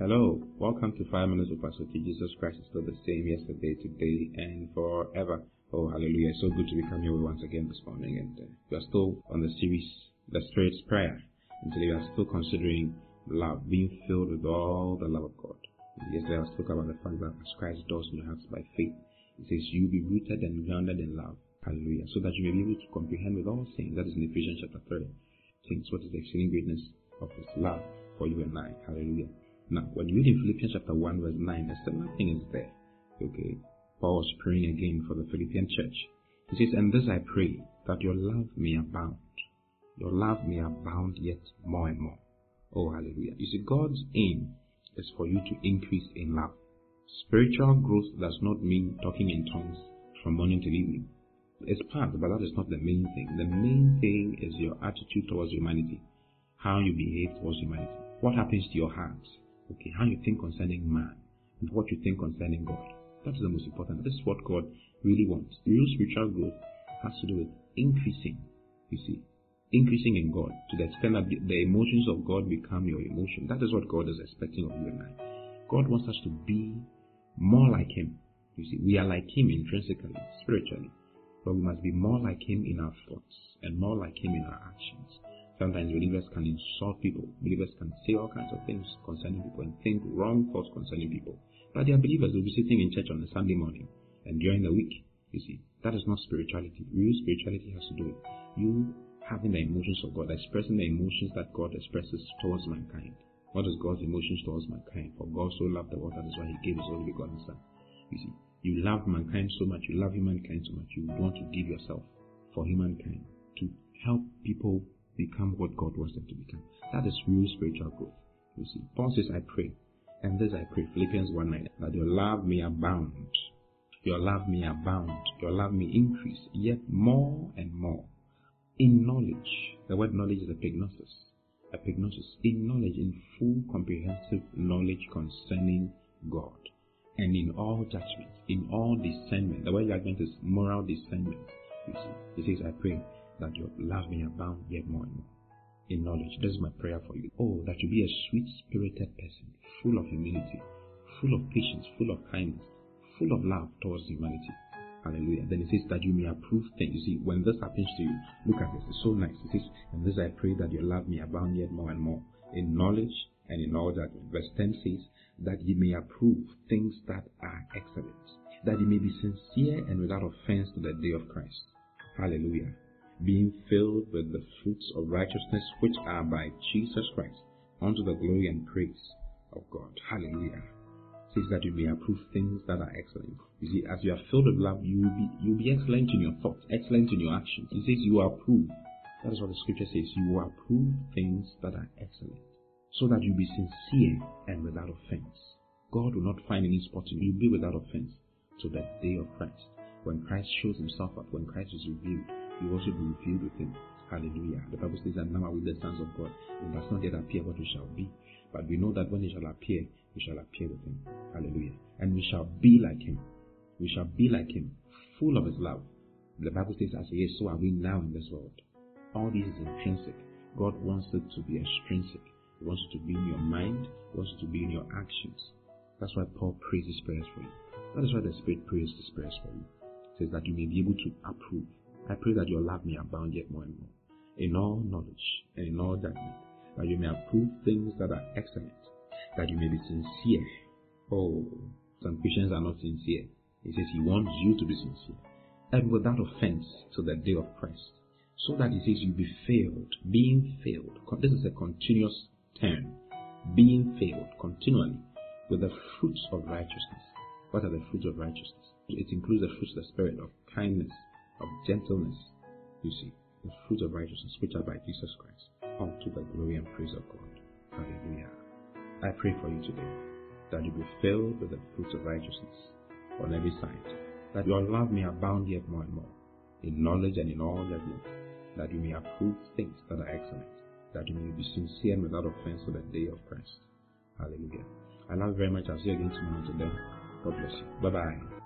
Hello, welcome to Five Minutes with Pastor Oti. Jesus Christ is still the same yesterday, today, and forever. Oh, hallelujah. So good to be coming here once again this morning. And uh, we are still on the series, The Spirit's Prayer. And today we are still considering love, being filled with all the love of God. And yesterday I spoke about the fact that as Christ does in your hearts by faith, it says, You will be rooted and grounded in love. Hallelujah. So that you may be able to comprehend with all things. That is in Ephesians chapter 3. Things, what is the exceeding greatness of His love for you and I. Hallelujah. Now, when you read in Philippians chapter 1, verse 9, a similar thing is there. Okay. Paul was praying again for the Philippian church. He says, And this I pray, that your love may abound. Your love may abound yet more and more. Oh, hallelujah. You see, God's aim is for you to increase in love. Spiritual growth does not mean talking in tongues from morning till evening. It's part, but that is not the main thing. The main thing is your attitude towards humanity, how you behave towards humanity, what happens to your heart, Okay, how you think concerning man and what you think concerning God. That is the most important. This is what God really wants. Real spiritual growth has to do with increasing, you see, increasing in God to the extent that the emotions of God become your emotion. That is what God is expecting of you and I. God wants us to be more like Him. You see, we are like Him intrinsically, spiritually, but we must be more like Him in our thoughts and more like Him in our actions. Sometimes believers can insult people. Believers can say all kinds of things concerning people and think wrong thoughts concerning people. But they are believers. They'll be sitting in church on a Sunday morning and during the week. You see, that is not spirituality. Real spirituality has to do with you having the emotions of God, expressing the emotions that God expresses towards mankind. What is God's emotions towards mankind? For God so loved the world that is why He gave His only begotten Son. You see, you love mankind so much, you love humankind so much, you want to give yourself for humankind to help people become what God wants them to become. That is real spiritual growth. You see, Paul says, I pray, and this I pray, Philippians 1 9, that your love may abound. Your love may abound. Your love may increase, yet more and more. In knowledge, the word knowledge is a epignosis. Epignosis, in knowledge, in full comprehensive knowledge concerning God. And in all judgment, in all discernment. The word judgment is moral discernment. You see, he says, I pray that your love may abound yet more and more in knowledge. This is my prayer for you. Oh, that you be a sweet spirited person, full of humility, full of patience, full of kindness, full of love towards humanity. Hallelujah. Then it says that you may approve things. You see, when this happens to you, look at this. It's so nice. It says, and this I pray that your love may abound yet more and more in knowledge and in all that. Verse 10 says, that you may approve things that are excellent, that you may be sincere and without offense to the day of Christ. Hallelujah being filled with the fruits of righteousness which are by Jesus Christ, unto the glory and praise of God. Hallelujah. Says that you may approve things that are excellent. You see, as you are filled with love, you will be you will be excellent in your thoughts, excellent in your actions. It says you approve. That is what the scripture says. You will approve things that are excellent. So that you be sincere and without offense. God will not find any spot in you. You'll be without offense to that day of Christ. When Christ shows himself up, when Christ is revealed, you also be filled with him. Hallelujah. The Bible says that now are we the sons of God. It does not yet appear what we shall be. But we know that when he shall appear, we shall appear with him. Hallelujah. And we shall be like him. We shall be like him, full of his love. The Bible says, as he is, so are we now in this world. All this is intrinsic. God wants it to be extrinsic. He wants it to be in your mind. He wants it to be in your actions. That's why Paul prays his prayers for you. That is why the Spirit prays his prayers for you. It says that you may be able to approve I pray that your love may abound yet more and more in all knowledge and in all judgment, that you may approve things that are excellent, that you may be sincere. Oh, some Christians are not sincere. He says he wants you to be sincere and without offense to the day of Christ. So that he says you be filled, being filled. This is a continuous term. Being filled continually with the fruits of righteousness. What are the fruits of righteousness? It includes the fruits of the Spirit of kindness, of gentleness, you see, the fruit of righteousness which are by Jesus Christ, unto the glory and praise of God. Hallelujah. I pray for you today that you be filled with the fruits of righteousness on every side, that your love may abound yet more and more, in knowledge and in all judgment, that you may approve things that are excellent, that you may be sincere and without offense to the day of Christ. Hallelujah. I love you very much. I'll see you again tomorrow today. God bless you. Bye bye.